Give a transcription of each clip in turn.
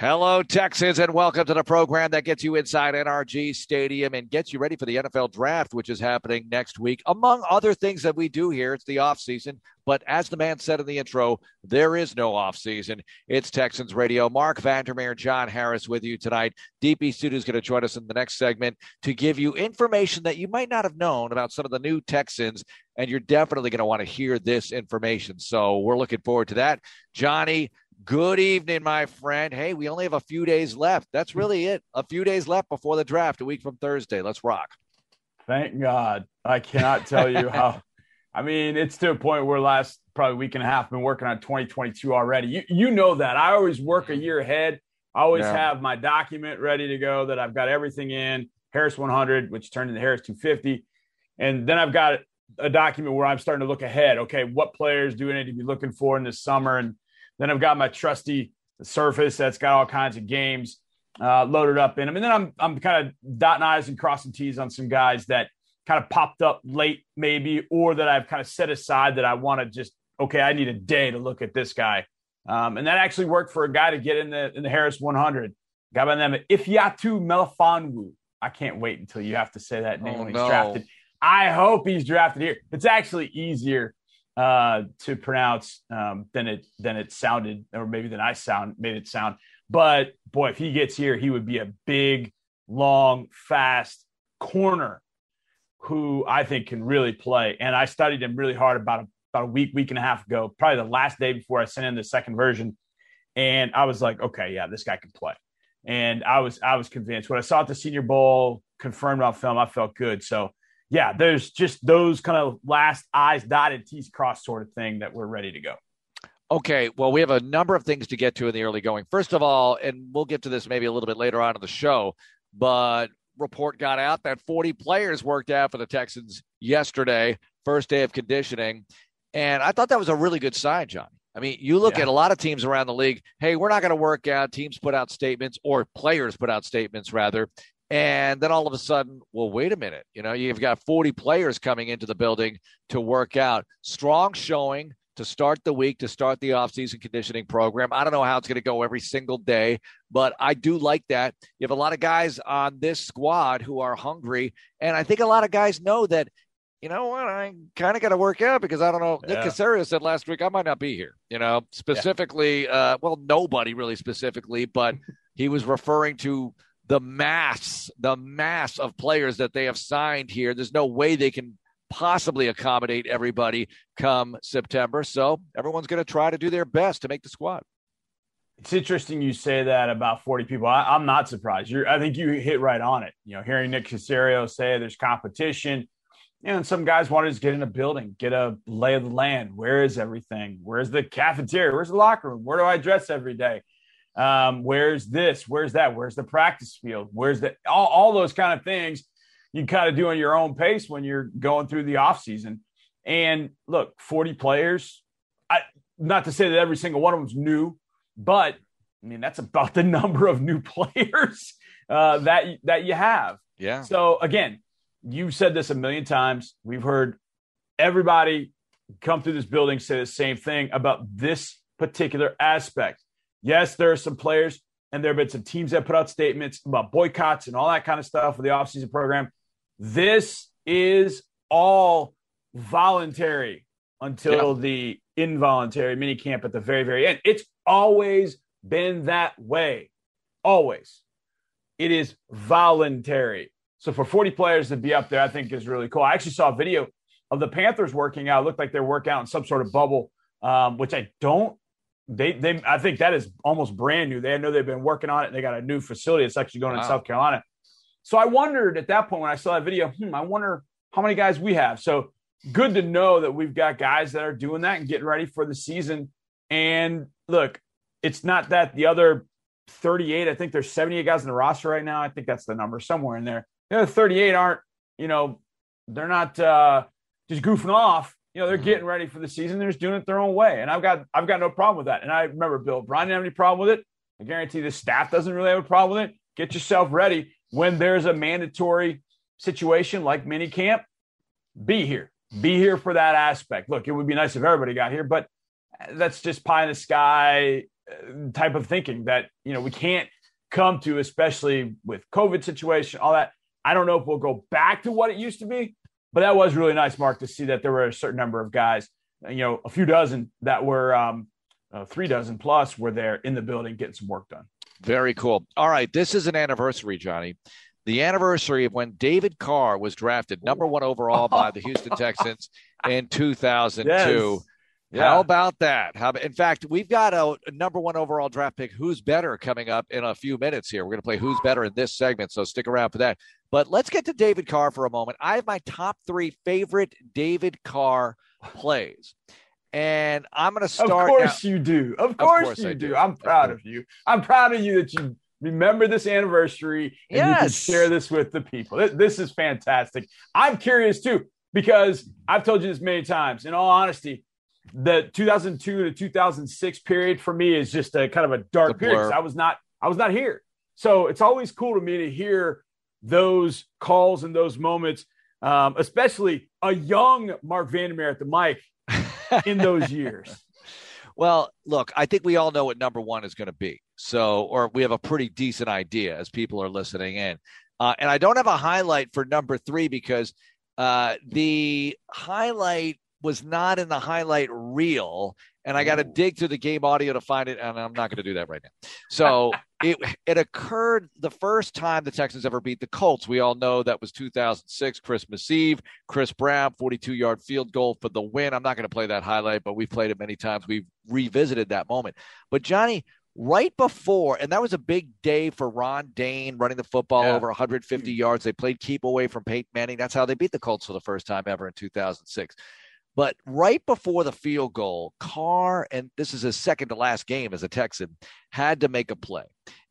Hello, Texans, and welcome to the program that gets you inside NRG Stadium and gets you ready for the NFL draft, which is happening next week. Among other things that we do here, it's the offseason. But as the man said in the intro, there is no offseason. It's Texans Radio. Mark Vandermeer, John Harris with you tonight. DP Sidhu is going to join us in the next segment to give you information that you might not have known about some of the new Texans. And you're definitely going to want to hear this information. So we're looking forward to that. Johnny, Good evening, my friend. Hey, we only have a few days left. That's really it. A few days left before the draft, a week from Thursday. Let's rock. Thank God. I cannot tell you how. I mean, it's to a point where last probably week and a half been working on 2022 already. You you know that. I always work a year ahead. I always yeah. have my document ready to go that I've got everything in Harris 100, which turned into Harris 250, and then I've got a document where I'm starting to look ahead. Okay, what players do I need to be looking for in this summer and then I've got my trusty Surface that's got all kinds of games uh, loaded up in them. And then I'm I'm kind of dotting I's and crossing T's on some guys that kind of popped up late, maybe, or that I've kind of set aside that I want to just okay, I need a day to look at this guy. Um, and that actually worked for a guy to get in the in the Harris 100. Guy by the name of Ifeatu Melifonwu. I can't wait until you have to say that name oh, when he's no. drafted. I hope he's drafted here. It's actually easier uh, to pronounce um, than it than it sounded, or maybe than I sound made it sound. But boy, if he gets here, he would be a big, long, fast corner who I think can really play. And I studied him really hard about a, about a week, week and a half ago, probably the last day before I sent in the second version. And I was like, okay, yeah, this guy can play. And I was I was convinced. When I saw at the Senior Bowl confirmed on film, I felt good. So yeah, there's just those kind of last I's dotted, T's crossed sort of thing that we're ready to go. Okay, well, we have a number of things to get to in the early going. First of all, and we'll get to this maybe a little bit later on in the show, but report got out that 40 players worked out for the Texans yesterday, first day of conditioning. And I thought that was a really good sign, Johnny. I mean, you look yeah. at a lot of teams around the league. Hey, we're not going to work out. Teams put out statements, or players put out statements rather, and then all of a sudden, well, wait a minute. You know, you've got 40 players coming into the building to work out. Strong showing to start the week, to start the offseason conditioning program. I don't know how it's going to go every single day, but I do like that. You have a lot of guys on this squad who are hungry. And I think a lot of guys know that, you know what, I kind of got to work out because I don't know. Yeah. Nick Caserio said last week I might not be here, you know, specifically, yeah. uh, well, nobody really specifically, but he was referring to the mass, the mass of players that they have signed here. There's no way they can possibly accommodate everybody come September. So everyone's going to try to do their best to make the squad. It's interesting you say that about 40 people. I, am not surprised. You're, I think you hit right on it. You know, hearing Nick Caserio say there's competition, you know, and some guys want to get in a building, get a lay of the land. Where is everything? Where's the cafeteria? Where's the locker room? Where do I dress every day? Um, where's this? Where's that? Where's the practice field? Where's the all, all those kind of things you kind of do on your own pace when you're going through the off season. And look, 40 players. I not to say that every single one of them's new, but I mean that's about the number of new players uh, that that you have. Yeah. So again, you've said this a million times. We've heard everybody come through this building say the same thing about this particular aspect. Yes, there are some players and there have been some teams that put out statements about boycotts and all that kind of stuff for the offseason program. This is all voluntary until yeah. the involuntary mini camp at the very, very end. It's always been that way. Always. It is voluntary. So for 40 players to be up there, I think is really cool. I actually saw a video of the Panthers working out. It looked like they're working out in some sort of bubble, um, which I don't they they I think that is almost brand new. They know they've been working on it. They got a new facility. It's actually going wow. in South Carolina. So I wondered at that point when I saw that video, hmm, I wonder how many guys we have. So good to know that we've got guys that are doing that and getting ready for the season. And look, it's not that the other 38, I think there's 78 guys in the roster right now. I think that's the number somewhere in there. The other 38 aren't, you know, they're not uh, just goofing off you know, they're mm-hmm. getting ready for the season. They're just doing it their own way. And I've got I've got no problem with that. And I remember Bill O'Brien didn't have any problem with it. I guarantee the staff doesn't really have a problem with it. Get yourself ready when there's a mandatory situation like mini camp. Be here. Be here for that aspect. Look, it would be nice if everybody got here, but that's just pie in the sky uh, type of thinking that you know we can't come to, especially with COVID situation, all that. I don't know if we'll go back to what it used to be, but that was really nice, Mark, to see that there were a certain number of guys, you know, a few dozen that were um, uh, three dozen plus were there in the building getting some work done. Very cool. All right, this is an anniversary, Johnny. The anniversary of when David Carr was drafted number one overall by the Houston Texans in 2002. Yes. Yeah. How about that? How in fact, we've got a, a, number one overall draft pick, who's better, coming up in a few minutes here. We're going to play who's better in this segment, so stick around for that. But let's get to David Carr for a moment. I have my top three favorite David Carr plays. And I'm going to start. Of course now. you do. Of course, of course you do. do. I'm proud of, you. I'm proud of you that you remember this anniversary and yes. you can share this with the people. This is fantastic. I'm curious too because I've told you this many times. In all honesty, the 2002 to 2006 period for me is just a kind of a dark period. I was not I was not here, so it's always cool to me to hear those calls and those moments, um, especially a young Mark Vandermeer at the mic in those years. Well, look, I think we all know what number one is going to be. So, or we have a pretty decent idea as people are listening in. Uh, and I don't have a highlight for number three because uh, the highlight was not in the highlight reel, and I got to dig through the game audio to find it, and I'm not going to do that right now. So it it occurred the first time the Texans ever beat the Colts. We all know that was 2006 Christmas Eve. Chris Brown 42 yard field goal for the win. I'm not going to play that highlight, but we've played it many times. We've revisited that moment. But Johnny, right before, and that was a big day for Ron Dayne running the football yeah. over 150 hmm. yards. They played keep away from Peyton Manning. That's how they beat the Colts for the first time ever in 2006. But right before the field goal, Carr, and this is his second to last game as a Texan, had to make a play.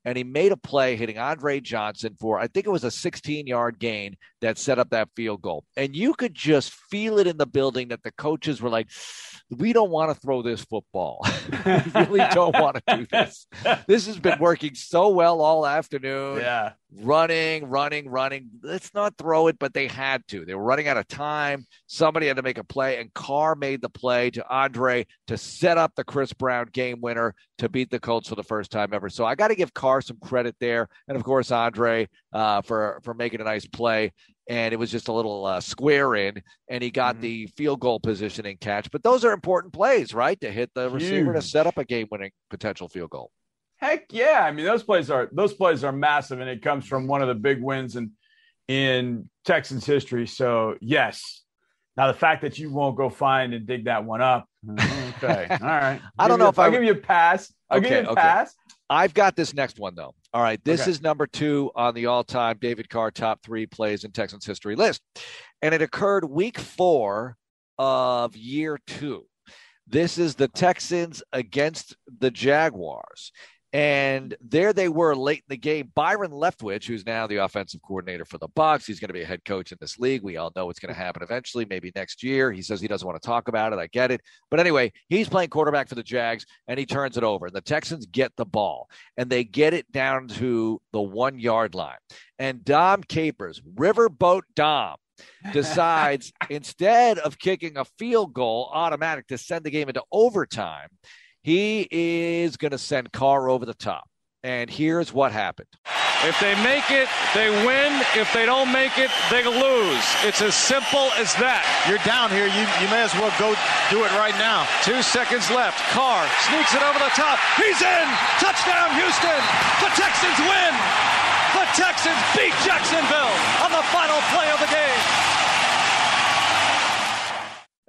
And he made a play hitting Andre Johnson for, I think it was a 16 yard gain that set up that field goal. And you could just feel it in the building that the coaches were like, we don't want to throw this football. we really don't want to do this. This has been working so well all afternoon. Yeah. Running, running, running. Let's not throw it, but they had to. They were running out of time. Somebody had to make a play, and Carr made the play to Andre to set up the Chris Brown game winner to beat the Colts for the first time ever. So I got to give Carr some credit there. And of course, Andre uh, for, for making a nice play and it was just a little uh, square in, and he got mm-hmm. the field goal positioning catch. But those are important plays, right? To hit the Huge. receiver to set up a game-winning potential field goal. Heck yeah! I mean, those plays are those plays are massive, and it comes from one of the big wins in in Texans history. So yes. Now the fact that you won't go find and dig that one up, mm-hmm. okay, all right. I don't know a, if I'll give you a pass. I'll okay, give you a okay. pass. I've got this next one though. All right, this okay. is number two on the all-time David Carr top three plays in Texans history list, and it occurred week four of year two. This is the Texans against the Jaguars. And there they were late in the game. Byron Leftwich, who's now the offensive coordinator for the Bucs, he's going to be a head coach in this league. We all know what's going to happen eventually, maybe next year. He says he doesn't want to talk about it. I get it. But anyway, he's playing quarterback for the Jags and he turns it over. The Texans get the ball and they get it down to the one yard line. And Dom Capers, Riverboat Dom, decides instead of kicking a field goal automatic to send the game into overtime, he is going to send Carr over the top. And here's what happened. If they make it, they win. If they don't make it, they lose. It's as simple as that. You're down here. You, you may as well go do it right now. Two seconds left. Carr sneaks it over the top. He's in. Touchdown, Houston. The Texans win. The Texans beat Jacksonville on the final play of the game.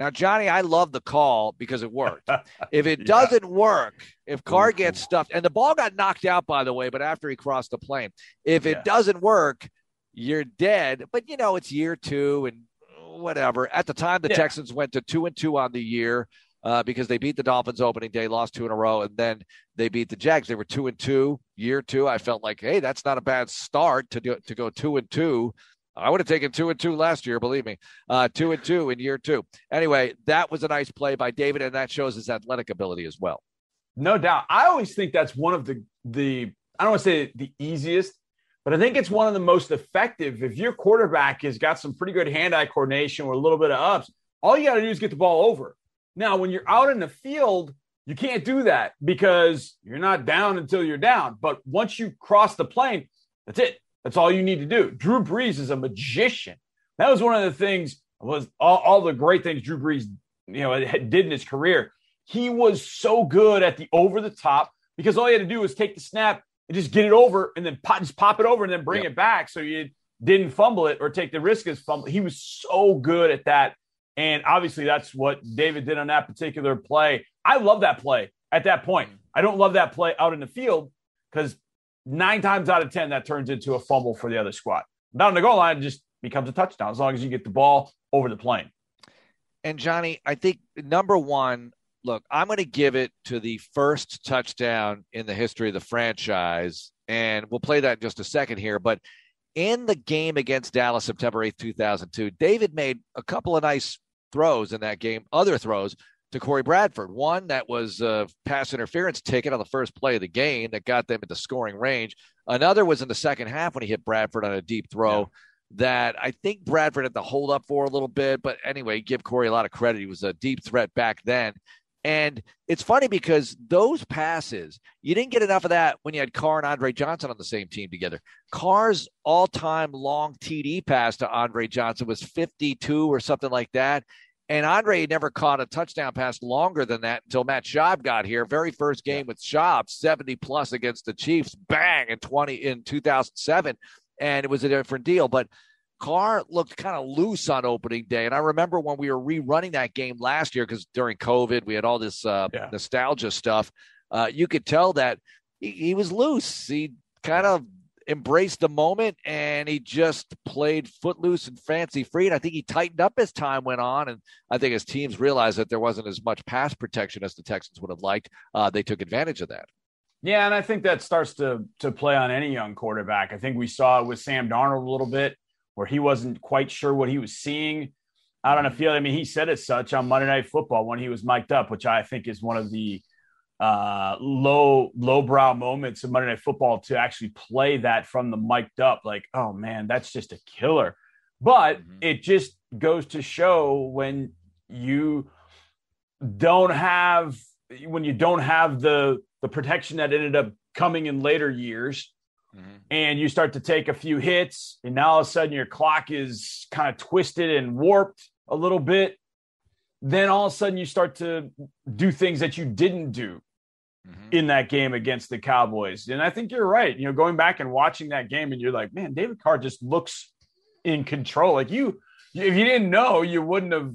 Now, Johnny, I love the call because it worked. if it doesn't work, if Carr gets stuffed, and the ball got knocked out, by the way, but after he crossed the plane, if it yeah. doesn't work, you're dead. But you know, it's year two and whatever. At the time, the yeah. Texans went to two and two on the year. Uh, because they beat the Dolphins opening day, lost two in a row, and then they beat the Jags. They were two and two, year two. I felt like, hey, that's not a bad start to do, to go two and two I would have taken two and two last year, believe me. Uh, two and two in year two. Anyway, that was a nice play by David, and that shows his athletic ability as well. No doubt. I always think that's one of the the I don't want to say the easiest, but I think it's one of the most effective. If your quarterback has got some pretty good hand-eye coordination with a little bit of ups, all you got to do is get the ball over. Now, when you're out in the field, You can't do that because you're not down until you're down. But once you cross the plane, that's it. That's all you need to do. Drew Brees is a magician. That was one of the things was all, all the great things Drew Brees, you know, did in his career. He was so good at the over the top because all he had to do was take the snap and just get it over and then pop, just pop it over and then bring yep. it back so you didn't fumble it or take the risk of fumble. He was so good at that. And obviously, that's what David did on that particular play. I love that play at that point. Mm-hmm. I don't love that play out in the field because nine times out of 10, that turns into a fumble for the other squad. Down the goal line, just becomes a touchdown as long as you get the ball over the plane. And Johnny, I think number one, look, I'm going to give it to the first touchdown in the history of the franchise. And we'll play that in just a second here. But in the game against Dallas, September 8th, 2002, David made a couple of nice throws in that game, other throws to Corey Bradford. One that was a pass interference ticket on the first play of the game that got them into scoring range. Another was in the second half when he hit Bradford on a deep throw. Yeah. That I think Bradford had to hold up for a little bit, but anyway, give Corey a lot of credit. He was a deep threat back then. And it's funny because those passes, you didn't get enough of that when you had Carr and Andre Johnson on the same team together. Carr's all time long TD pass to Andre Johnson was 52 or something like that. And Andre never caught a touchdown pass longer than that until Matt Schaub got here. Very first game with Schaub, 70 plus against the Chiefs, bang in 20 in 2007. And it was a different deal. But Carr looked kind of loose on opening day. And I remember when we were rerunning that game last year, because during COVID, we had all this uh, yeah. nostalgia stuff. Uh, you could tell that he, he was loose. He kind of embraced the moment and he just played footloose and fancy free. And I think he tightened up as time went on. And I think as teams realized that there wasn't as much pass protection as the Texans would have liked, uh, they took advantage of that. Yeah, and I think that starts to to play on any young quarterback. I think we saw it with Sam Darnold a little bit where he wasn't quite sure what he was seeing out on the field. I mean, he said as such on Monday Night Football when he was mic'd up, which I think is one of the uh, low lowbrow moments of Monday Night Football to actually play that from the mic'd up. Like, oh man, that's just a killer. But mm-hmm. it just goes to show when you don't have when you don't have the the protection that ended up coming in later years Mm-hmm. And you start to take a few hits, and now all of a sudden your clock is kind of twisted and warped a little bit. Then all of a sudden you start to do things that you didn't do mm-hmm. in that game against the Cowboys. And I think you're right. You know, going back and watching that game, and you're like, man, David Carr just looks in control. Like you, if you didn't know, you wouldn't have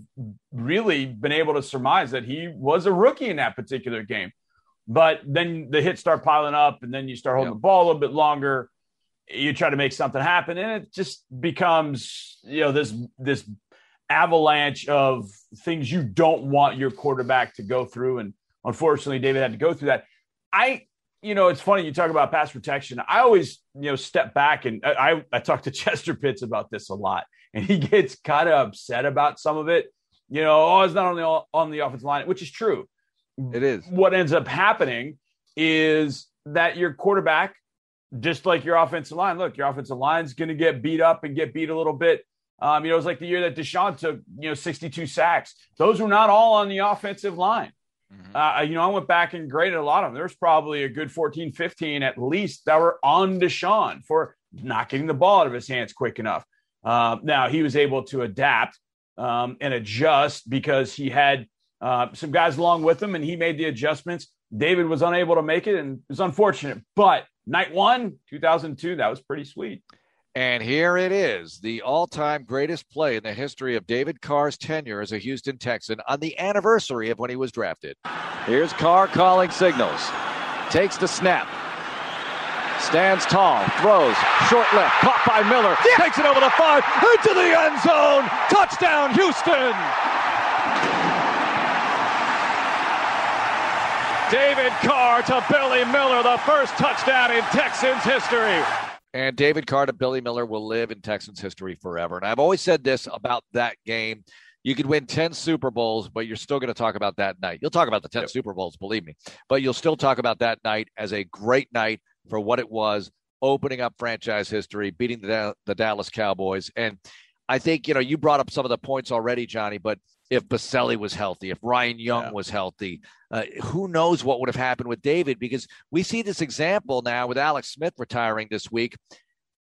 really been able to surmise that he was a rookie in that particular game. But then the hits start piling up, and then you start holding yep. the ball a little bit longer. You try to make something happen, and it just becomes you know this this avalanche of things you don't want your quarterback to go through. And unfortunately, David had to go through that. I, you know, it's funny you talk about pass protection. I always, you know, step back and I, I, talk to Chester Pitts about this a lot, and he gets kind of upset about some of it. You know, oh, it's not only on the offensive line, which is true. It is. What ends up happening is that your quarterback, just like your offensive line, look, your offensive line's going to get beat up and get beat a little bit. Um, you know, it was like the year that Deshaun took, you know, 62 sacks. Those were not all on the offensive line. Mm-hmm. Uh, you know, I went back and graded a lot of them. There's probably a good 14, 15 at least that were on Deshaun for not getting the ball out of his hands quick enough. Uh, now, he was able to adapt um, and adjust because he had uh, some guys along with him, and he made the adjustments. David was unable to make it, and it was unfortunate. But night one, 2002, that was pretty sweet. And here it is, the all time greatest play in the history of David Carr's tenure as a Houston Texan on the anniversary of when he was drafted. Here's Carr calling signals. Takes the snap. Stands tall, throws, short left, caught by Miller, yeah. takes it over the five, into the end zone. Touchdown, Houston! David Carr to Billy Miller, the first touchdown in Texans history. And David Carr to Billy Miller will live in Texans history forever. And I've always said this about that game. You could win 10 Super Bowls, but you're still going to talk about that night. You'll talk about the 10 yep. Super Bowls, believe me, but you'll still talk about that night as a great night for what it was, opening up franchise history, beating the, the Dallas Cowboys. And I think, you know, you brought up some of the points already, Johnny, but if Boselli was healthy, if Ryan Young yeah. was healthy, uh, who knows what would have happened with David? Because we see this example now with Alex Smith retiring this week.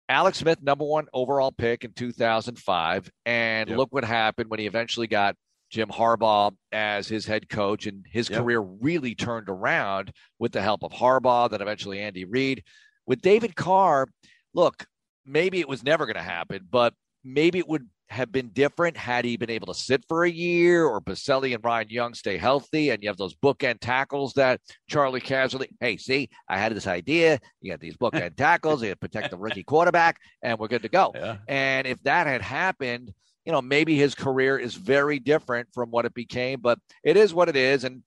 Alex Smith, number one overall pick in 2005. And yep. look what happened when he eventually got Jim Harbaugh as his head coach, and his yep. career really turned around with the help of Harbaugh, then eventually Andy Reid. With David Carr, look, maybe it was never going to happen, but maybe it would have been different had he been able to sit for a year or Boselli and Ryan Young stay healthy and you have those bookend tackles that Charley Casserly, hey, see, I had this idea. You got these bookend tackles, you protect the rookie quarterback, and we're good to go. Yeah. And if that had happened, you know, maybe his career is very different from what it became, but it is what it is. And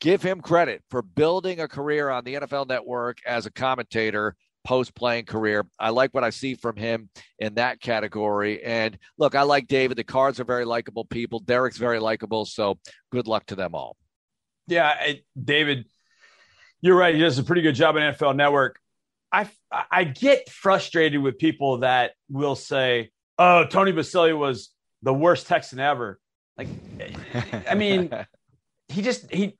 give him credit for building a career on the NFL network as a commentator post playing career. I like what I see from him in that category. And look, I like David. The Carrs are very likable people. Derek's very likable. So good luck to them all. Yeah, I, David, you're right. He does a pretty good job on NFL Network. I I get frustrated with people that will say, "Oh, Tony Boselli was the worst Texan ever." Like, I mean, he just he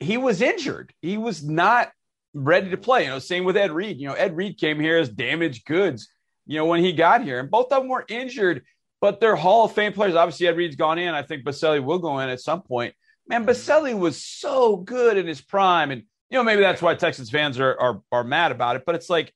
he was injured. He was not ready to play. You know, same with Ed Reed. You know, Ed Reed came here as damaged goods, you know, when he got here, and both of them were injured, but they're Hall of Fame players. Obviously, Ed Reed's gone in. I think Boselli will go in at some point. Man, mm-hmm. Boselli was so good in his prime. And, you know, maybe that's why Texans fans are, are, are mad about it, but it's like,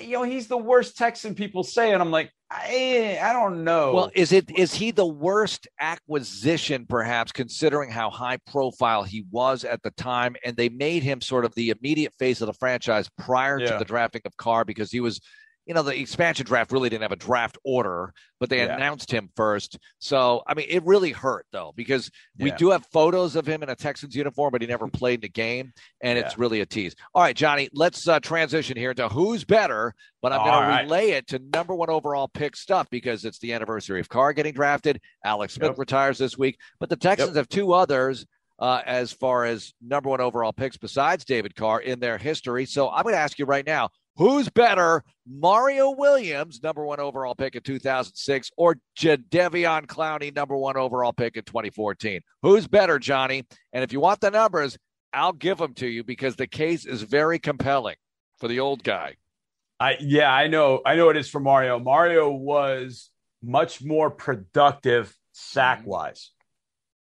you know, he's the worst Texan people say. And I'm like, I, I don't know. Well, is it is he the worst acquisition, perhaps, considering how high profile he was at the time, and they made him sort of the immediate face of the franchise prior yeah. to the drafting of Carr because he was you know, the expansion draft really didn't have a draft order, but they yeah. announced him first. So, I mean, it really hurt though, because we do have photos of him in a Texans uniform, but he never played in the game. And yeah. it's really a tease. All right, Johnny, let's uh, transition here to who's better, but I'm going right. to relay it to number one overall pick stuff because it's the anniversary of Carr getting drafted. Alex Smith yep. retires this week, but the Texans yep. have two others. Uh, as far as number one overall picks besides David Carr in their history. So I'm going to ask you right now Who's better, Mario Williams, number one overall pick in 2006, or Jadeveon Clowney, number one overall pick in 2014? Who's better, Johnny? And if you want the numbers, I'll give them to you because the case is very compelling for the old guy. I yeah, I know. I know it is for Mario. Mario was much more productive sack wise.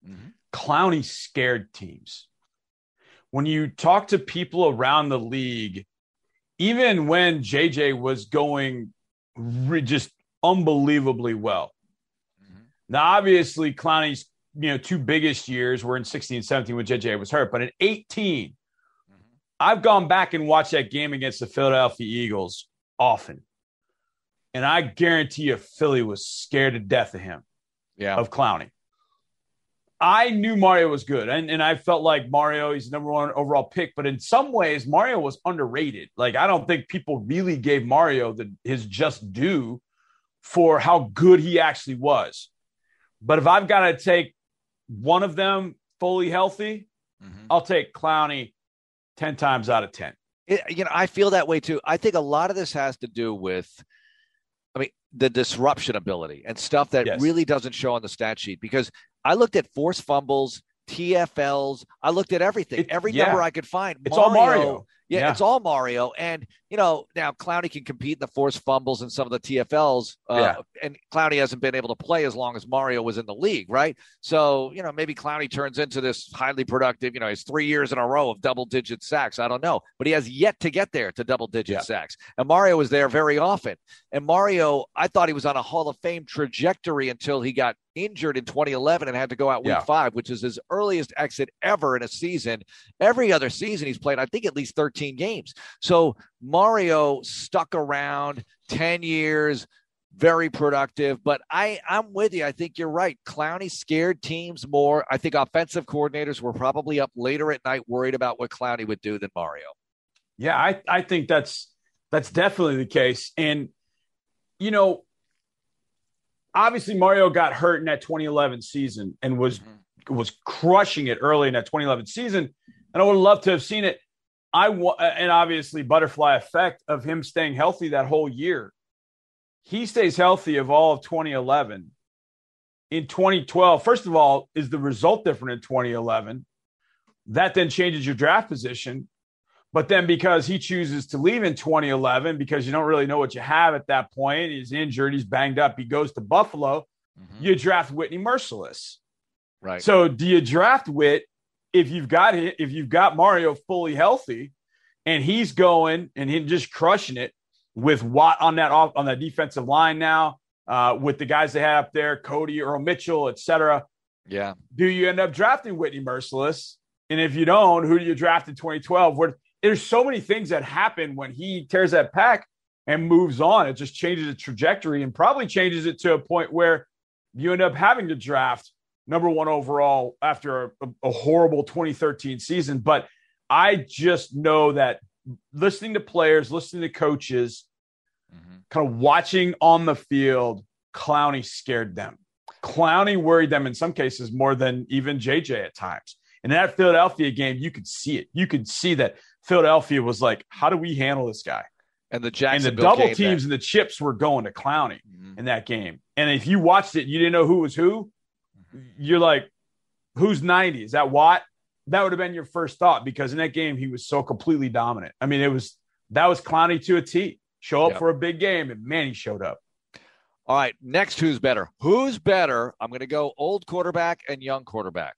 Mm-hmm. Clowney scared teams. When you talk to people around the league even when JJ was going re- just unbelievably well. Mm-hmm. Now, obviously, Clowney's you know two biggest years were in 16 and 17 when JJ was hurt, but in 18, mm-hmm. I've gone back and watched that game against the Philadelphia Eagles often. And I guarantee you, Philly was scared to death of him, yeah, of Clowney. I knew Mario was good, and, and I felt like Mario, he's number one overall pick. But in some ways, Mario was underrated. Like I don't think people really gave Mario the, his just due for how good he actually was. But if I've got to take one of them fully healthy, mm-hmm. I'll take Clowney ten times out of ten. It, you know, I feel that way too. I think a lot of this has to do with, I mean, the disruption ability and stuff that yes. really doesn't show on the stat sheet because I looked at forced fumbles, TFLs. I looked at everything, it, every yeah. number I could find. It's Mario, all Mario. Yeah, yeah, it's all Mario. And, you know, now Clowney can compete in the forced fumbles and some of the TFLs. Uh, yeah. And Clowney hasn't been able to play as long as Mario was in the league, right? So, you know, maybe Clowney turns into this highly productive, you know, he's three years in a row of double digit sacks. I don't know. But he has yet to get there to double digit yeah. sacks. And Mario was there very often. And Mario, I thought he was on a Hall of Fame trajectory until he got injured in 2011 and had to go out week yeah. five, which is his earliest exit ever in a season. Every other season he's played, I think, at least 13 games. So Mario stuck around 10 years, very productive. But I, I'm with you. I think you're right. Clowney scared teams more. I think offensive coordinators were probably up later at night worried about what Clowney would do than Mario. Yeah, I, I think that's that's definitely the case. And you know, obviously Mario got hurt in that 2011 season and was mm-hmm. was crushing it early in that 2011 season, and I would love to have seen it. I and obviously butterfly effect of him staying healthy that whole year. he stays healthy of all of 2011. In 2012, first of all, is the result different in 2011? That then changes your draft position. But then because he chooses to leave in 2011 because you don't really know what you have at that point, he's injured, he's banged up, he goes to Buffalo, mm-hmm. you draft Whitney Mercilus. Right. So do you draft Whit if you've got if you've got Mario fully healthy and he's going and he's just crushing it with Watt on that off on that defensive line now, uh, with the guys they had up there, Cody, Earl Mitchell, etc. Yeah. Do you end up drafting Whitney Mercilus? And if you don't, who do you draft in 2012? Where there's so many things that happen when he tears that pack and moves on. It just changes the trajectory and probably changes it to a point where you end up having to draft number one overall after a, a horrible 2013 season. But I just know that listening to players, listening to coaches, mm-hmm. kind of watching on the field, Clowney scared them. Clowney worried them in some cases more than even JJ at times. And in that Philadelphia game, you could see it. You could see that Philadelphia was like, how do we handle this guy? And the Jackson and the double teams and the chips were going to Clowney mm-hmm. in that game. And if you watched it, you didn't know who was who. You're like, who's 90? Is that Watt? That would have been your first thought because in that game he was so completely dominant. I mean, it was that was Clowney to a T. Show up yep. for a big game, and man, he showed up. All right, next, who's better? Who's better? I'm going to go old quarterback and young quarterback,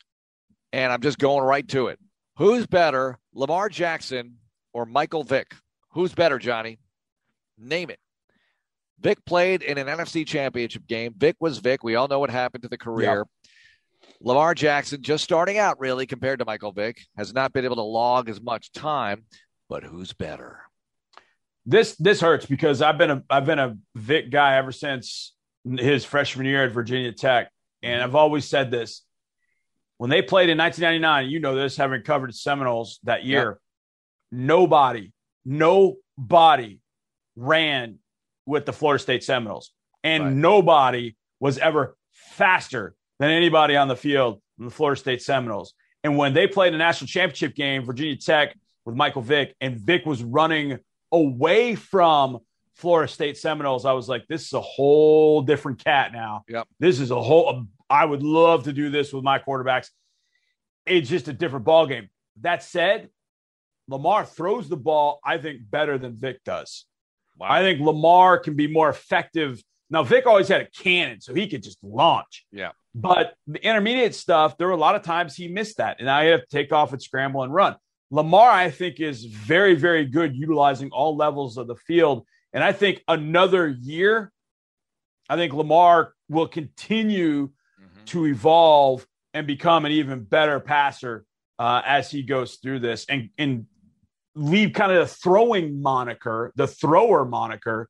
and I'm just going right to it. Who's better, Lamar Jackson or Michael Vick? Who's better, Johnny? Name it. Vick played in an NFC championship game. Vick was Vick. We all know what happened to the career. Lamar Jackson, just starting out, really, compared to Michael Vick, has not been able to log as much time. But who's better? This this hurts because I've been a I've been a Vick guy ever since his freshman year at Virginia Tech, and mm-hmm. I've always said this: when they played in 1999, you know this, having covered Seminoles that year, nobody, nobody ran with the Florida State Seminoles, and right. nobody was ever faster than anybody on the field in the Florida State Seminoles. And when they played a national championship game, Virginia Tech with Michael Vick, and Vick was running away from Florida State Seminoles, I was like, this is a whole different cat now. Yep. This is a whole, I would love to do this with my quarterbacks. It's just a different ball game. That said, Lamar throws the ball, I think, better than Vick does. Wow. I think Lamar can be more effective. Now, Vick always had a cannon, so he could just launch. Yeah. But the intermediate stuff, there were a lot of times he missed that. And I have to take off and scramble and run. Lamar, I think, is very, very good utilizing all levels of the field. And I think another year, I think Lamar will continue to evolve and become an even better passer uh, as he goes through this and, and leave kind of the throwing moniker, the thrower moniker,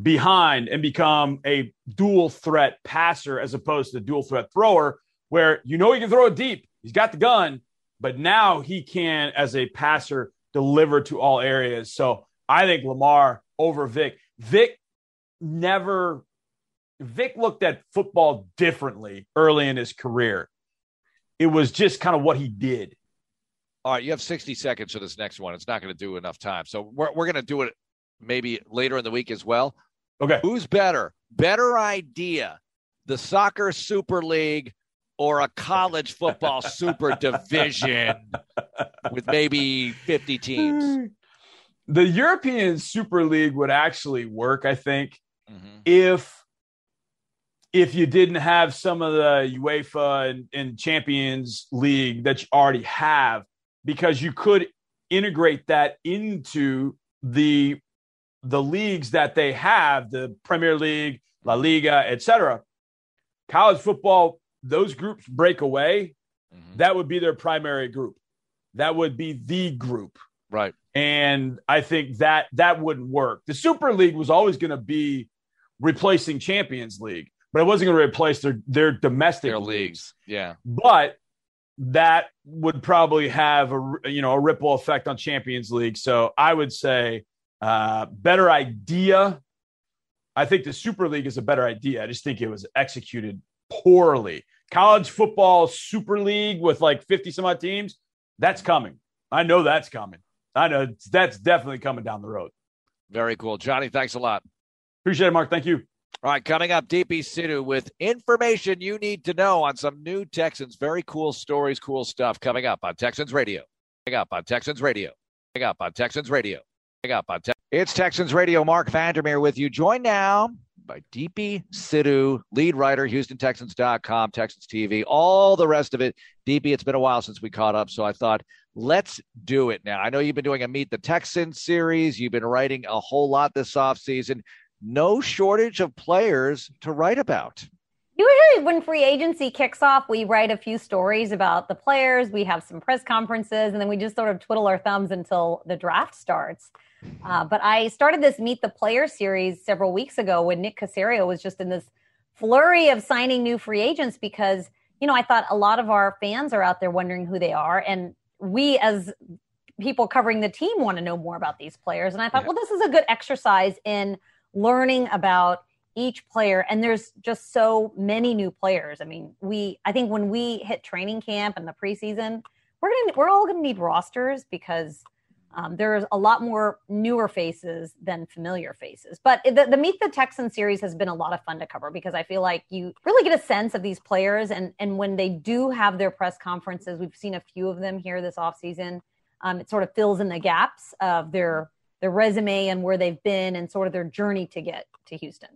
behind and become a dual threat passer as opposed to dual threat thrower, where you know he can throw it deep. He's got the gun, but now he can, as a passer, deliver to all areas. So I think Lamar over Vick. Vick never, Vick looked at football differently early in his career. It was just kind of what he did. All right, you have 60 seconds for this next one. It's not going to do enough time. So we're, we're going to do it maybe later in the week as well. Okay. Who's better? Better idea. The soccer super league or a college football super division with maybe 50 teams. The European Super League would actually work, I think, mm-hmm. if if you didn't have some of the UEFA and, and Champions League that you already have, because you could integrate that into the the leagues that they have, the Premier League, La Liga, etc. College football, those groups break away. Mm-hmm. That would be their primary group. That would be the group. Right. And I think that that wouldn't work. The Super League was always going to be replacing Champions League, but it wasn't going to replace their their domestic their leagues. leagues. Yeah. But that would probably have a you know a ripple effect on Champions League. So I would say uh, better idea. I think the Super League is a better idea. I just think it was executed poorly. College football Super League with like 50 some odd teams, that's coming. I know that's coming. I know that's definitely coming down the road. Very cool. Johnny, thanks a lot. Appreciate it, Mark. Thank you. All right, coming up, DP Sidhu with information you need to know on some new Texans. Very cool stories, cool stuff coming up on Texans Radio. Coming up on Texans Radio. Coming up on Texans Radio. Coming up on It's Texans Radio. Mark Vandermeer with you. Joined now by DP Sidhu, lead writer, HoustonTexans.com, Texans TV, all the rest of it. DP, it's been a while since we caught up, so I thought let's do it now. I know you've been doing a Meet the Texans series. You've been writing a whole lot this offseason no shortage of players to write about. Usually, when free agency kicks off, we write a few stories about the players. We have some press conferences, and then we just sort of twiddle our thumbs until the draft starts. Uh, but I started this Meet the Player series several weeks ago when Nick Caserio was just in this flurry of signing new free agents because, you know, I thought a lot of our fans are out there wondering who they are. And we, as people covering the team, want to know more about these players. And I thought, yeah. well, this is a good exercise in learning about each player and there's just so many new players. I mean we i think when we hit training camp and the preseason we're gonna we're all gonna need rosters because um, there's a lot more newer faces than familiar faces. But the, the meet the texan series has been a lot of fun to cover because i feel like you really get a sense of these players and and when they do have their press conferences we've seen a few of them here this off season um, it sort of fills in the gaps of their their resume and where they've been and sort of their journey to get to Houston.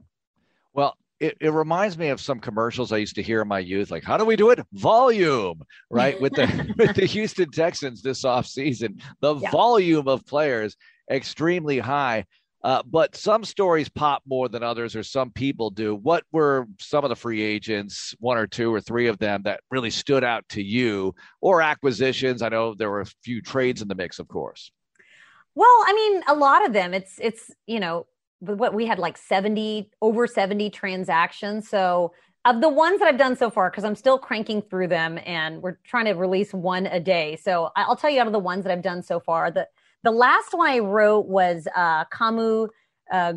Well, it, it reminds me of some commercials I used to hear in my youth, like, how do we do it? Volume, right? with the with the Houston Texans this offseason. The yeah. volume of players extremely high. Uh, but some stories pop more than others, or some people do. What were some of the free agents, one or two or three of them, that really stood out to you, or acquisitions? I know there were a few trades in the mix, of course. Well, I mean, a lot of them. It's it's you know what we had like seventy over seventy transactions. So of the ones that I've done so far, because I'm still cranking through them, and we're trying to release one a day. So I'll tell you out of the ones that I've done so far. The the last one I wrote was uh, Kamu uh,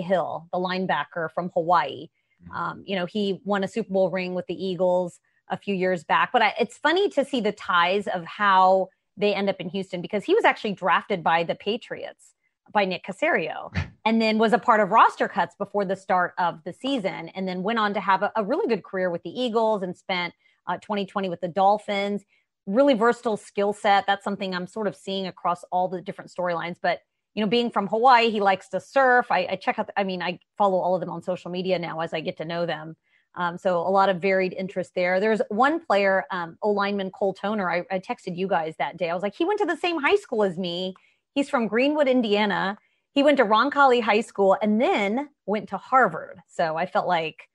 Hill, the linebacker from Hawaii. Mm-hmm. Um, you know, he won a Super Bowl ring with the Eagles a few years back. But I, it's funny to see the ties of how they end up in Houston because he was actually drafted by the Patriots by Nick Caserio and then was a part of roster cuts before the start of the season and then went on to have a, a really good career with the Eagles and spent uh, 2020 with the Dolphins. Really versatile skill set. That's something I'm sort of seeing across all the different storylines. But you know, being from Hawaii, he likes to surf. I, I check out. I mean, I follow all of them on social media now as I get to know them. Um, so a lot of varied interest there. There's one player, um, O lineman Cole Toner. I, I texted you guys that day. I was like, he went to the same high school as me. He's from Greenwood, Indiana. He went to Roncalli High School and then went to Harvard. So I felt like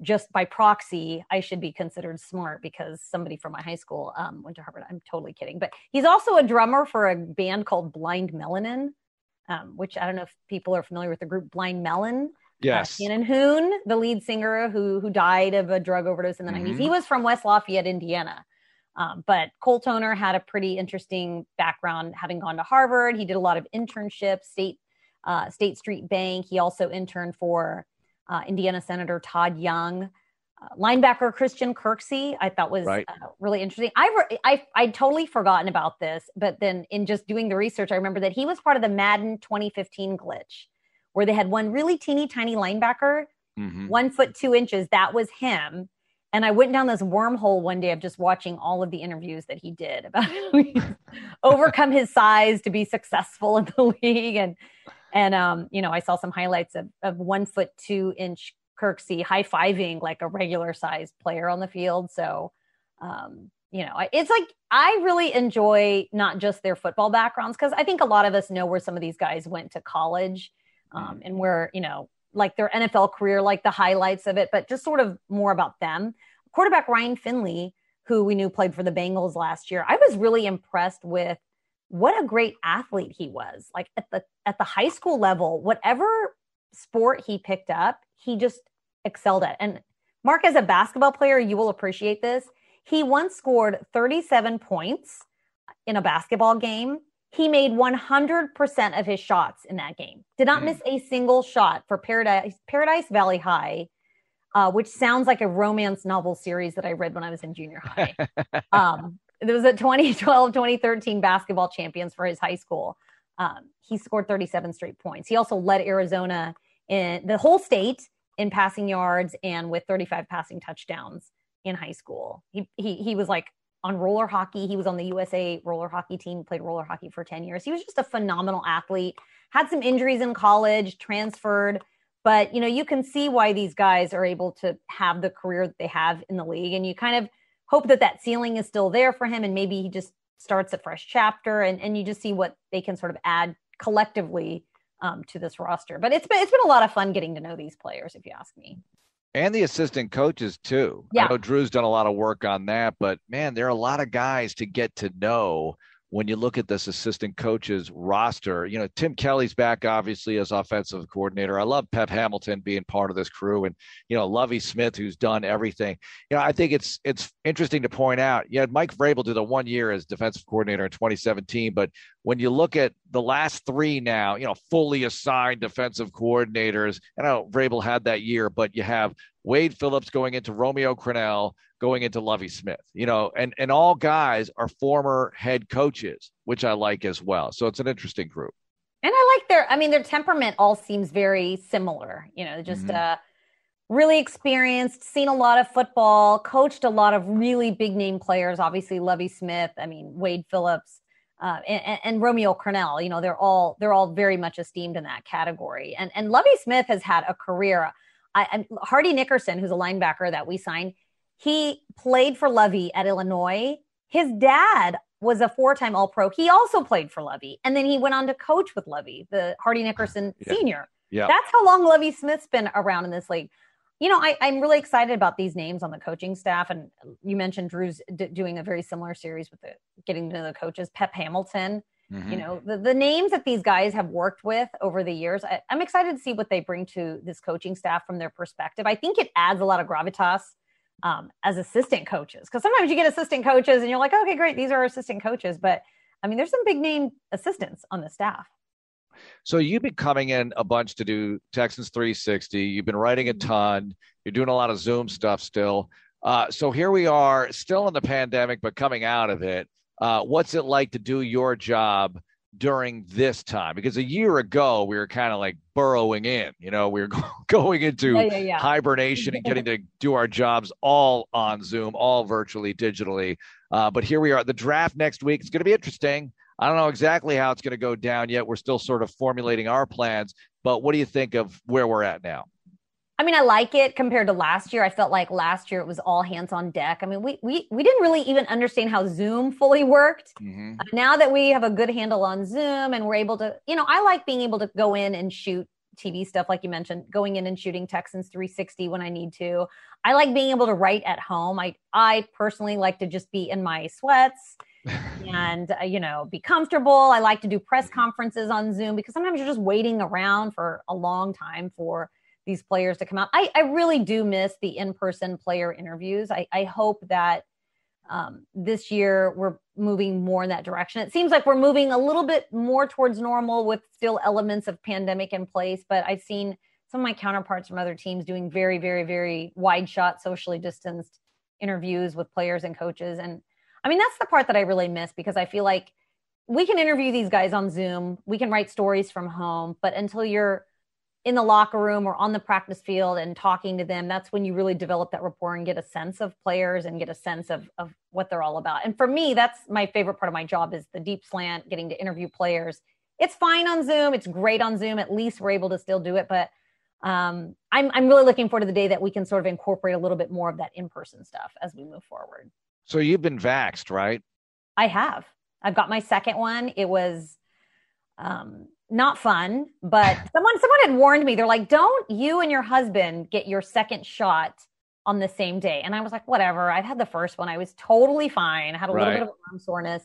just by proxy, I should be considered smart because somebody from my high school um, went to Harvard. I'm totally kidding. But he's also a drummer for a band called Blind Melanin, um, which I don't know if people are familiar with the group Blind Melon. Yes. Uh, Shannon Hoon, the lead singer who who died of a drug overdose in the mm-hmm. 90s. He was from West Lafayette, Indiana. Um, but Cole Toner had a pretty interesting background, having gone to Harvard. He did a lot of internships, state uh, State Street Bank. He also interned for uh, Indiana Senator Todd Young. Uh, linebacker Christian Kirksey, I thought was right. Uh, really interesting. I, re- I I totally forgotten about this, but then in just doing the research, I remember that he was part of the Madden 2015 glitch where they had one really teeny tiny linebacker, mm-hmm. one foot two inches. That was him. And I went down this wormhole one day of just watching all of the interviews that he did about overcome his size to be successful in the league. And and um, you know, I saw some highlights of, of one foot two inch Kirksey high fiving like a regular sized player on the field. So um, you know, it's like I really enjoy not just their football backgrounds because I think a lot of us know where some of these guys went to college um, mm-hmm. and where you know like their NFL career, like the highlights of it, but just sort of more about them. Quarterback Ryan Finley, who we knew played for the Bengals last year, I was really impressed with what a great athlete he was. Like at the at the high school level, whatever sport he picked up, he just excelled at. And Mark, as a basketball player, you will appreciate this. He once scored 37 points in a basketball game he made 100% of his shots in that game. Did not mm. miss a single shot for Paradise Paradise Valley High, uh, which sounds like a romance novel series that I read when I was in junior high. um, there was a 2012 2013 basketball champions for his high school. Um, he scored 37 straight points. He also led Arizona in the whole state in passing yards and with 35 passing touchdowns in high school. He he he was like on roller hockey. He was on the USA roller hockey team, played roller hockey for 10 years. He was just a phenomenal athlete. Had some injuries in college, transferred, but you know, you can see why these guys are able to have the career that they have in the league and you kind of hope that that ceiling is still there for him and maybe he just starts a fresh chapter and and you just see what they can sort of add collectively um, to this roster. But it's been it's been a lot of fun getting to know these players, if you ask me. And the assistant coaches too. Yeah. I know Drew's done a lot of work on that, but man, there are a lot of guys to get to know when you look at this assistant coaches roster, you know, Tim Kelly's back obviously as offensive coordinator. I love Pep Hamilton being part of this crew and, you know, Lovie Smith, who's done everything. You know, I think it's it's interesting to point out. You had Mike Vrabel do the one year as defensive coordinator in 2017, but when you look at the last three now, you know, fully assigned defensive coordinators, and I know Vrabel had that year, but you have Wade Phillips going into Romeo Crennel, going into Lovie Smith, you know, and, and all guys are former head coaches, which I like as well. So it's an interesting group. And I like their, I mean, their temperament all seems very similar, you know, just mm-hmm. uh, really experienced, seen a lot of football, coached a lot of really big name players, obviously Lovie Smith, I mean, Wade Phillips. Uh, and, and, Romeo Crennel, you know, they're all they're all very much esteemed in that category. And and Lovie Smith has had a career. I, Hardy Nickerson, who's a linebacker that we signed, he played for Lovie at Illinois. His dad was a four-time All-Pro. He also played for Lovie, and then he went on to coach with Lovie, the Hardy Nickerson yeah. Senior. Yeah, that's how long Lovie Smith's been around in this league. You know, I, am really excited about these names on the coaching staff, and you mentioned Drew's d- doing a very similar series with the getting to know the coaches. Pep Hamilton, Mm-hmm. You know, the, the names that these guys have worked with over the years, I, I'm excited to see what they bring to this coaching staff from their perspective. I think it adds a lot of gravitas um, as assistant coaches because sometimes you get assistant coaches and you're like, okay, great, these are assistant coaches. But I mean, there's some big name assistants on the staff. So you've been coming in a bunch to do Texans 360. You've been writing a mm-hmm. ton. You're doing a lot of Zoom stuff still. Uh, so here we are, still in the pandemic, but coming out of it. Uh, what's it like to do your job during this time? Because a year ago, we were kind of like burrowing in, you know, we were going into yeah, yeah, yeah. hibernation and getting to do our jobs all on Zoom, all virtually, digitally. Uh, but here we are. The draft next week. It's going to be interesting. I don't know exactly how it's going to go down yet. We're still sort of formulating our plans. But what do you think of where we're at now? I mean, I like it compared to last year. I felt like last year it was all hands on deck. I mean, we we we didn't really even understand how Zoom fully worked. Mm-hmm. Uh, now that we have a good handle on Zoom and we're able to, you know, I like being able to go in and shoot TV stuff like you mentioned, going in and shooting Texans 360 when I need to. I like being able to write at home. I I personally like to just be in my sweats and uh, you know be comfortable. I like to do press conferences on Zoom because sometimes you're just waiting around for a long time for these players to come out. I, I really do miss the in-person player interviews. I, I hope that um, this year we're moving more in that direction. It seems like we're moving a little bit more towards normal with still elements of pandemic in place, but I've seen some of my counterparts from other teams doing very, very, very wide shot, socially distanced interviews with players and coaches. And I mean, that's the part that I really miss because I feel like we can interview these guys on Zoom, we can write stories from home, but until you're in the locker room or on the practice field and talking to them, that's when you really develop that rapport and get a sense of players and get a sense of, of what they're all about. And for me, that's my favorite part of my job is the deep slant, getting to interview players. It's fine on Zoom. It's great on Zoom. At least we're able to still do it. But um, I'm, I'm really looking forward to the day that we can sort of incorporate a little bit more of that in-person stuff as we move forward. So you've been vaxxed, right? I have. I've got my second one. It was um, not fun, but someone someone had warned me. They're like, "Don't you and your husband get your second shot on the same day?" And I was like, "Whatever. I've had the first one. I was totally fine. I had a right. little bit of arm soreness,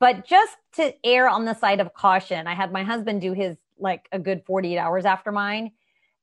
but just to err on the side of caution, I had my husband do his like a good 48 hours after mine,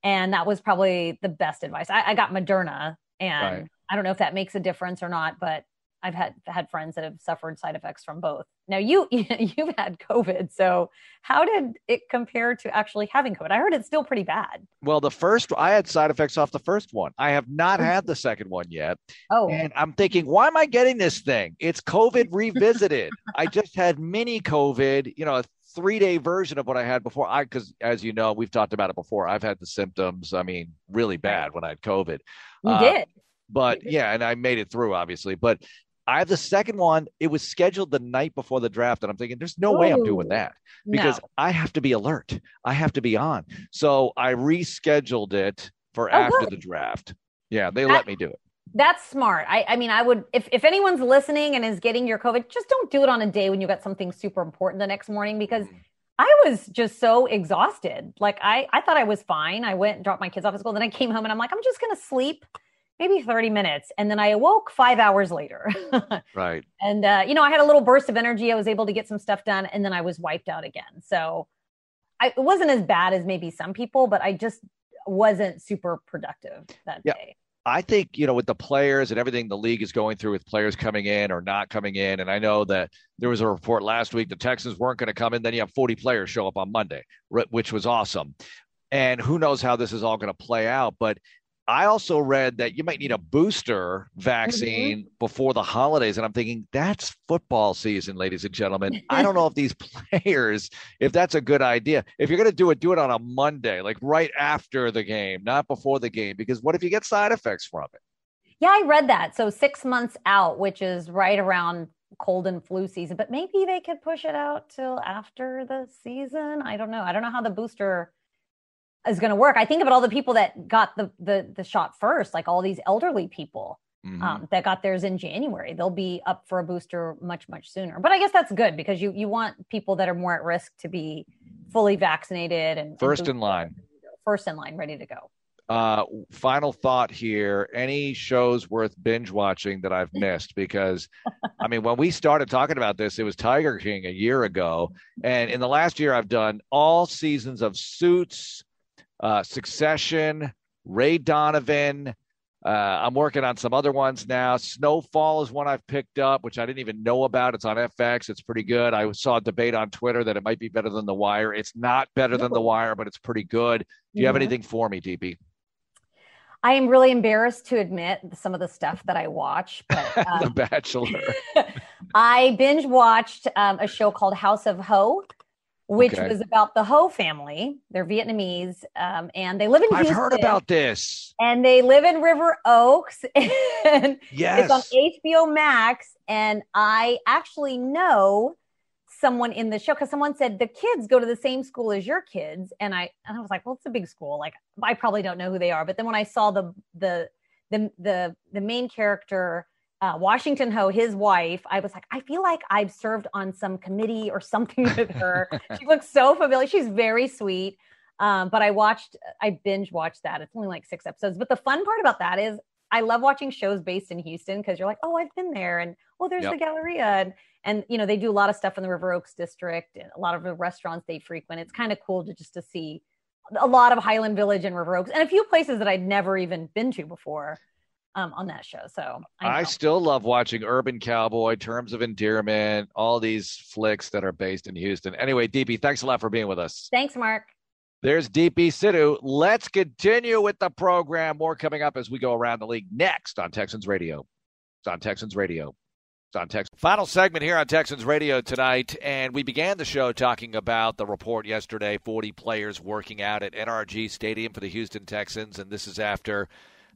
and that was probably the best advice. I, I got Moderna, and right. I don't know if that makes a difference or not, but I've had had friends that have suffered side effects from both. Now you you've had COVID, so how did it compare to actually having COVID? I heard it's still pretty bad. Well, the first I had side effects off the first one. I have not oh. had the second one yet. Oh, and I'm thinking, why am I getting this thing? It's COVID revisited. I just had mini COVID, you know, a three day version of what I had before. I because as you know, we've talked about it before. I've had the symptoms. I mean, really bad when I had COVID. You uh, did. But yeah, and I made it through, obviously. But I have the second one. It was scheduled the night before the draft, and I'm thinking, there's no Ooh, way I'm doing that because no. I have to be alert. I have to be on. So I rescheduled it for oh, after good. the draft. Yeah, they that, let me do it. That's smart. I, I mean, I would if if anyone's listening and is getting your COVID, just don't do it on a day when you got something super important the next morning because mm-hmm. I was just so exhausted. Like I I thought I was fine. I went and dropped my kids off at school. Then I came home and I'm like, I'm just gonna sleep maybe 30 minutes. And then I awoke five hours later. right. And, uh, you know, I had a little burst of energy. I was able to get some stuff done and then I was wiped out again. So I, it wasn't as bad as maybe some people, but I just wasn't super productive that yeah. day. I think, you know, with the players and everything the league is going through with players coming in or not coming in. And I know that there was a report last week the Texans weren't going to come in. Then you have 40 players show up on Monday, which was awesome. And who knows how this is all going to play out. But I also read that you might need a booster vaccine mm-hmm. before the holidays. And I'm thinking, that's football season, ladies and gentlemen. I don't know if these players, if that's a good idea. If you're going to do it, do it on a Monday, like right after the game, not before the game, because what if you get side effects from it? Yeah, I read that. So six months out, which is right around cold and flu season, but maybe they could push it out till after the season. I don't know. I don't know how the booster is going to work. I think about all the people that got the the the shot first, like all these elderly people mm-hmm. um, that got theirs in January. They'll be up for a booster much much sooner. But I guess that's good because you you want people that are more at risk to be fully vaccinated and first and in line. First in line, ready to go. Uh, final thought here: any shows worth binge watching that I've missed? Because, I mean, when we started talking about this, it was Tiger King a year ago, and in the last year, I've done all seasons of Suits, uh, Succession, Ray Donovan. Uh, I'm working on some other ones now. Snowfall is one I've picked up, which I didn't even know about. It's on FX. It's pretty good. I saw a debate on Twitter that it might be better than The Wire. It's not better than The Wire, but it's pretty good. Do you have anything for me, DP? I am really embarrassed to admit some of the stuff that I watch. But, um, the Bachelor. I binge watched um, a show called House of Ho which okay. was about the Ho family. They're Vietnamese, um, and they live in. I've heard about this. And they live in River Oaks, and yes. it's on HBO Max. And I actually know someone in the show because someone said the kids go to the same school as your kids, and I and I was like, well, it's a big school. Like I probably don't know who they are, but then when I saw the the the the, the main character uh, Washington Ho, his wife, I was like, I feel like I've served on some committee or something with her. she looks so familiar. She's very sweet. Um, but I watched, I binge watched that. It's only like six episodes. But the fun part about that is I love watching shows based in Houston because you're like, oh, I've been there. And oh, there's yep. the Galleria. And, and, you know, they do a lot of stuff in the River Oaks district and a lot of the restaurants they frequent. It's kind of cool to just to see a lot of Highland Village and River Oaks and a few places that I'd never even been to before um, on that show. So I, I, still love watching Urban Cowboy, Terms of Endearment, all these flicks that are based in Houston. Anyway, DP, thanks a lot for being with us. Thanks, Mark. There's DP Sidhu. Let's continue with the program. More coming up as we go around the league next on Texans Radio. It's on Texans Radio. It's on Texans. Final segment here on Texans Radio tonight. And we began the show talking about the report yesterday 40 players working out at NRG Stadium for the Houston Texans. And this is after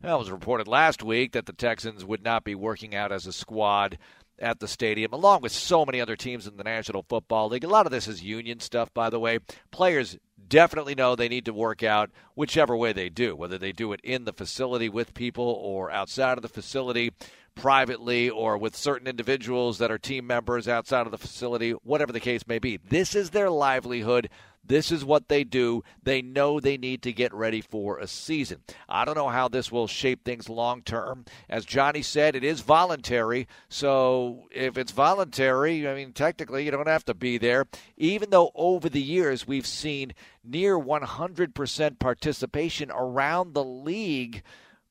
well, it was reported last week that the Texans would not be working out as a squad at the stadium, along with so many other teams in the National Football League. A lot of this is union stuff, by the way. Players definitely know they need to work out whichever way they do, whether they do it in the facility with people or outside of the facility privately or with certain individuals that are team members outside of the facility, whatever the case may be. This is their livelihood. This is what they do. They know they need to get ready for a season. I don't know how this will shape things long term. As Johnny said, it is voluntary. So if it's voluntary, I mean, technically, you don't have to be there. Even though over the years we've seen near 100% participation around the league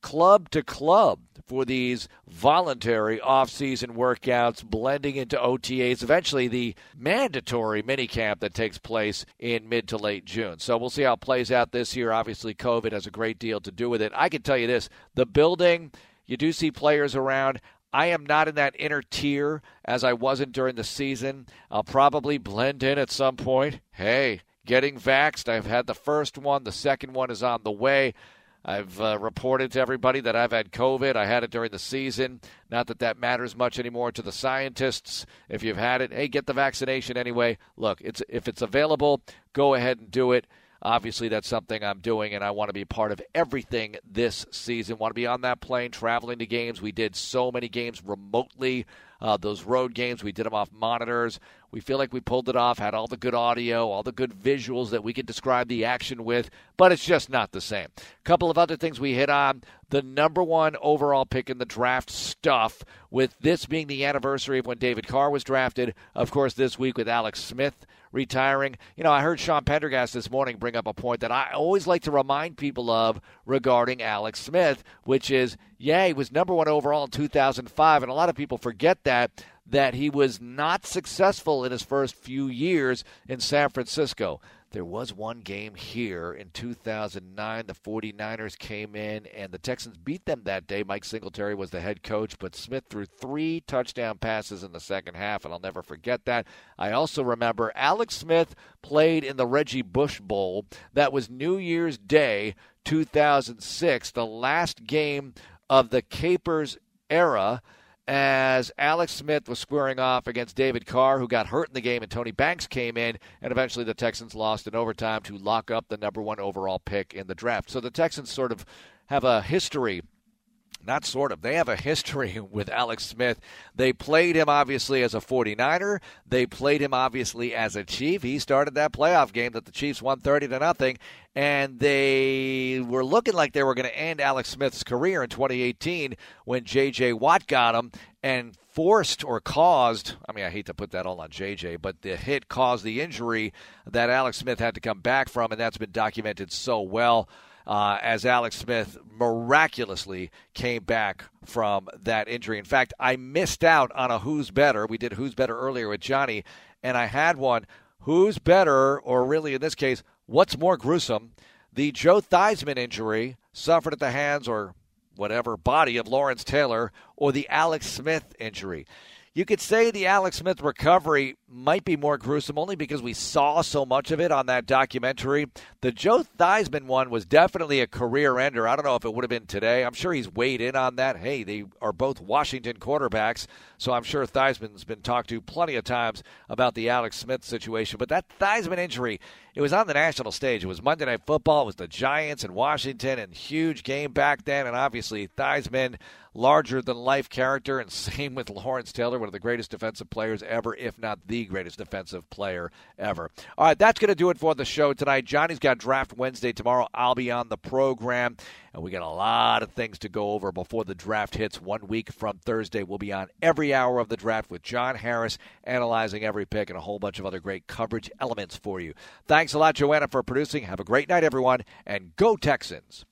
club to club for these voluntary off-season workouts blending into OTAs eventually the mandatory minicamp that takes place in mid to late June. So we'll see how it plays out this year. Obviously COVID has a great deal to do with it. I can tell you this, the building you do see players around I am not in that inner tier as I wasn't during the season. I'll probably blend in at some point. Hey, getting vaxxed. I've had the first one, the second one is on the way. I've uh, reported to everybody that I've had COVID. I had it during the season. Not that that matters much anymore to the scientists. If you've had it, hey, get the vaccination anyway. Look, it's if it's available, go ahead and do it. Obviously, that's something I'm doing, and I want to be part of everything this season. Want to be on that plane, traveling to games. We did so many games remotely. Uh, those road games, we did them off monitors. We feel like we pulled it off, had all the good audio, all the good visuals that we could describe the action with, but it's just not the same. A couple of other things we hit on the number one overall pick in the draft stuff, with this being the anniversary of when David Carr was drafted. Of course, this week with Alex Smith retiring. You know, I heard Sean Pendergast this morning bring up a point that I always like to remind people of regarding Alex Smith, which is, yeah, he was number one overall in 2005, and a lot of people forget that that he was not successful in his first few years in San Francisco. There was one game here in 2009. The 49ers came in and the Texans beat them that day. Mike Singletary was the head coach, but Smith threw three touchdown passes in the second half, and I'll never forget that. I also remember Alex Smith played in the Reggie Bush Bowl. That was New Year's Day 2006, the last game of the Capers era as Alex Smith was squaring off against David Carr, who got hurt in the game, and Tony Banks came in, and eventually the Texans lost in overtime to lock up the number one overall pick in the draft. So the Texans sort of have a history not sort of. They have a history with Alex Smith. They played him obviously as a 49er. They played him obviously as a Chief. He started that playoff game that the Chiefs won 30 to nothing and they were looking like they were going to end Alex Smith's career in 2018 when J.J. Watt got him and forced or caused, I mean, I hate to put that all on JJ, but the hit caused the injury that Alex Smith had to come back from, and that's been documented so well. Uh, as Alex Smith miraculously came back from that injury. In fact, I missed out on a Who's Better. We did Who's Better earlier with Johnny, and I had one Who's Better, or really in this case, What's more gruesome, the Joe Theismann injury suffered at the hands or whatever body of Lawrence Taylor, or the Alex Smith injury? You could say the Alex Smith recovery might be more gruesome only because we saw so much of it on that documentary. The Joe Theismann one was definitely a career ender. I don't know if it would have been today. I'm sure he's weighed in on that. Hey, they are both Washington quarterbacks, so I'm sure Theismann's been talked to plenty of times about the Alex Smith situation. But that Theismann injury, it was on the national stage. It was Monday Night Football. It was the Giants and Washington, and huge game back then. And obviously, Theismann larger than life character, and same with Lawrence Taylor, one of the greatest defensive players ever, if not the greatest defensive player ever. All right, that's going to do it for the show tonight. Johnny's got Draft Wednesday tomorrow. I'll be on the program, and we got a lot of things to go over before the draft hits one week from Thursday. We'll be on every hour of the draft with John Harris analyzing every pick and a whole bunch of other great coverage elements for you. Thanks a lot, Joanna, for producing. Have a great night, everyone, and go Texans.